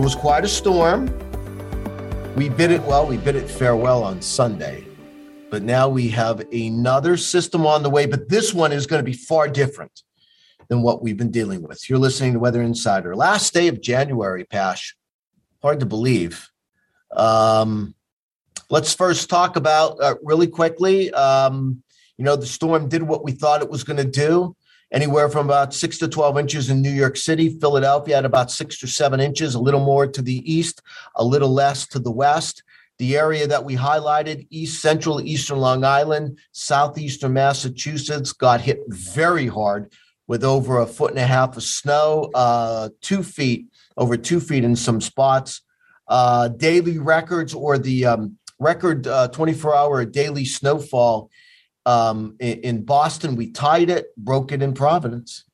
It was quite a storm. We bid it well, we bid it farewell on Sunday. But now we have another system on the way, but this one is going to be far different than what we've been dealing with. You're listening to Weather Insider. Last day of January, Pash. Hard to believe. Um, let's first talk about uh, really quickly. Um, you know, the storm did what we thought it was going to do anywhere from about six to 12 inches in New York City. Philadelphia had about six to seven inches, a little more to the east, a little less to the west. The area that we highlighted, east central, eastern Long Island, southeastern Massachusetts, got hit very hard with over a foot and a half of snow, uh, two feet, over two feet in some spots. Uh, daily records or the um, record 24 uh, hour daily snowfall um, in, in Boston, we tied it, broke it in Providence.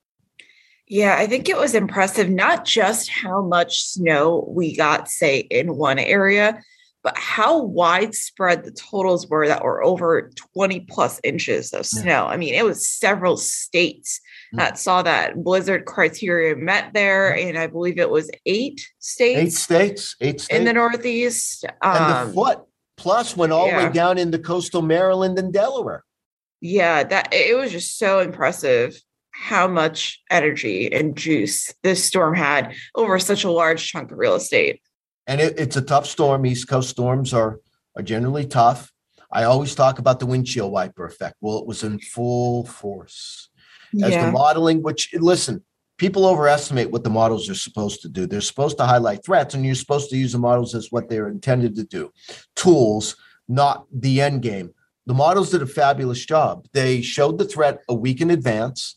Yeah, I think it was impressive, not just how much snow we got, say, in one area, but how widespread the totals were that were over 20 plus inches of snow. Yeah. I mean, it was several states mm. that saw that blizzard criteria met there. And I believe it was eight states. Eight states, eight states. In the Northeast. Um, and the foot plus went all yeah. the way down into coastal Maryland and Delaware. Yeah, that it was just so impressive how much energy and juice this storm had over such a large chunk of real estate and it, it's a tough storm. East Coast storms are are generally tough. I always talk about the windshield wiper effect. Well, it was in full force as yeah. the modeling. Which listen, people overestimate what the models are supposed to do. They're supposed to highlight threats, and you're supposed to use the models as what they're intended to do, tools, not the end game. The models did a fabulous job. They showed the threat a week in advance,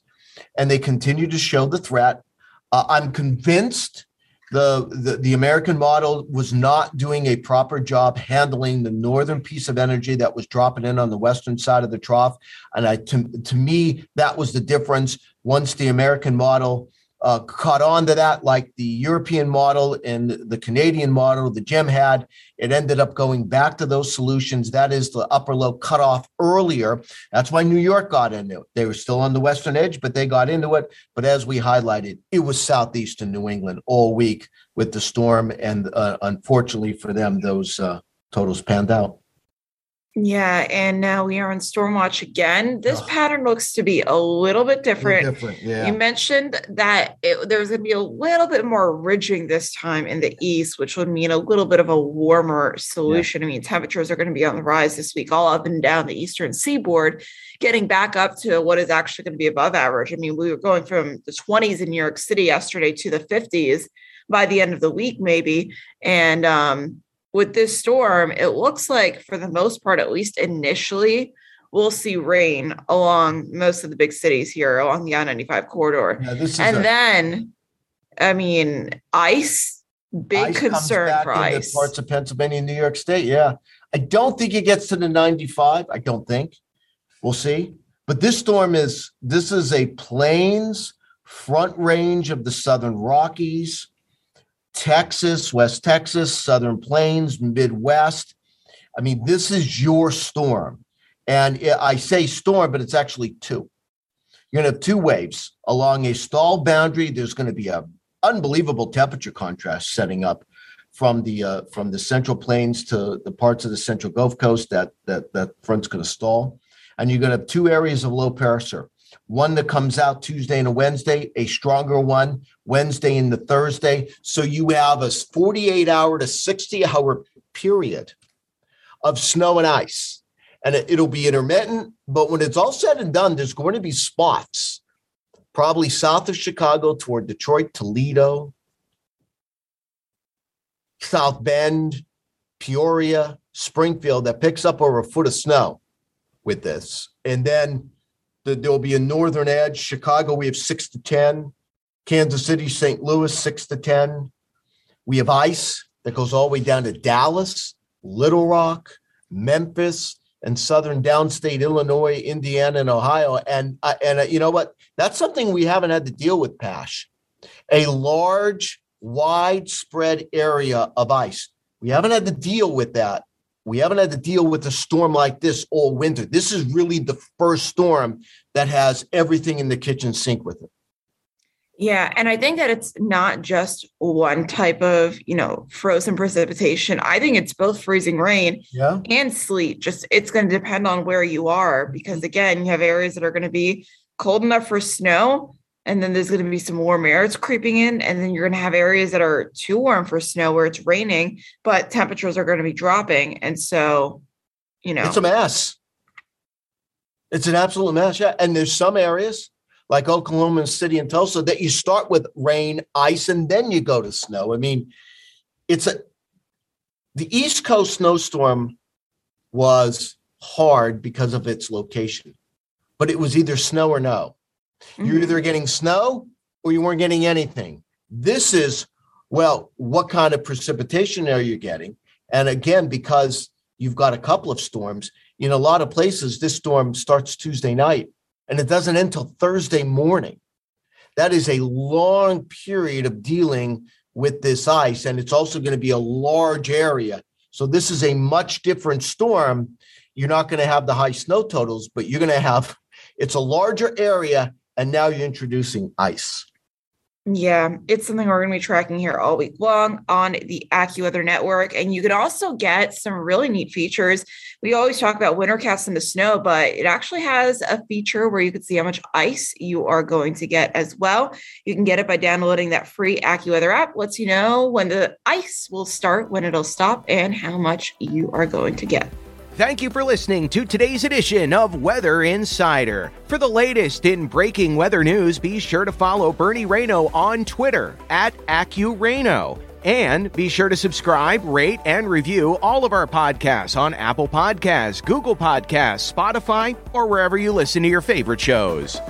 and they continue to show the threat. Uh, I'm convinced the, the, the American model was not doing a proper job handling the northern piece of energy that was dropping in on the western side of the trough. And I, to, to me, that was the difference. Once the American model uh, caught on to that, like the European model and the Canadian model, the GEM had. It ended up going back to those solutions. That is the upper low cut off earlier. That's why New York got into it. They were still on the western edge, but they got into it. But as we highlighted, it was southeastern New England all week with the storm. And uh, unfortunately for them, those uh, totals panned out. Yeah, and now we are on storm watch again. This oh. pattern looks to be a little bit different. Different yeah. You mentioned that it, there's going to be a little bit more ridging this time in the east, which would mean a little bit of a warmer solution. Yeah. I mean, temperatures are going to be on the rise this week, all up and down the eastern seaboard, getting back up to what is actually going to be above average. I mean, we were going from the 20s in New York City yesterday to the 50s by the end of the week, maybe, and um, with this storm, it looks like for the most part, at least initially, we'll see rain along most of the big cities here along the I-95 corridor. Yeah, and a- then, I mean, ice, big ice concern for ice. Parts of Pennsylvania and New York State. Yeah. I don't think it gets to the 95. I don't think. We'll see. But this storm is this is a plains front range of the southern Rockies Texas, West Texas, Southern Plains, Midwest. I mean, this is your storm. And I say storm, but it's actually two. You're going to have two waves along a stall boundary. There's going to be a unbelievable temperature contrast setting up from the uh, from the central plains to the parts of the central Gulf Coast that that that front's going to stall, and you're going to have two areas of low pressure one that comes out Tuesday and a Wednesday, a stronger one Wednesday and the Thursday. So you have a 48 hour to 60 hour period of snow and ice. And it, will be intermittent, but when it's all said and done, there's going to be spots, probably south of Chicago toward Detroit, Toledo, South Bend, Peoria, Springfield that picks up over a foot of snow with this. And then the, there'll be a northern edge. Chicago, we have six to 10. Kansas City, St. Louis, six to 10. We have ice that goes all the way down to Dallas, Little Rock, Memphis, and southern downstate Illinois, Indiana, and Ohio. And uh, and uh, you know what? That's something we haven't had to deal with, Pash. A large, widespread area of ice. We haven't had to deal with that. We haven't had to deal with a storm like this all winter. This is really the first storm that has everything in the kitchen sink with it. Yeah, and I think that it's not just one type of, you know, frozen precipitation. I think it's both freezing rain yeah. and sleet. Just it's going to depend on where you are because mm-hmm. again, you have areas that are going to be cold enough for snow and then there's going to be some warm air it's creeping in and then you're going to have areas that are too warm for snow where it's raining but temperatures are going to be dropping and so, you know. It's a mess. It's an absolute mess. Yeah, and there's some areas like Oklahoma City and Tulsa that you start with rain, ice, and then you go to snow. I mean, it's a the East Coast snowstorm was hard because of its location, but it was either snow or no. Mm-hmm. You're either getting snow or you weren't getting anything. This is, well, what kind of precipitation are you getting? And again, because you've got a couple of storms, in a lot of places, this storm starts Tuesday night and it doesn't end until Thursday morning. That is a long period of dealing with this ice, and it's also going to be a large area. So, this is a much different storm. You're not going to have the high snow totals, but you're going to have it's a larger area, and now you're introducing ice. Yeah, it's something we're going to be tracking here all week long on the AccuWeather Network. And you can also get some really neat features. We always talk about Wintercast in the snow, but it actually has a feature where you can see how much ice you are going to get as well. You can get it by downloading that free AccuWeather app. Lets you know when the ice will start, when it'll stop, and how much you are going to get. Thank you for listening to today's edition of Weather Insider. For the latest in breaking weather news, be sure to follow Bernie Rayno on Twitter at AccuRayno. And be sure to subscribe, rate, and review all of our podcasts on Apple Podcasts, Google Podcasts, Spotify, or wherever you listen to your favorite shows.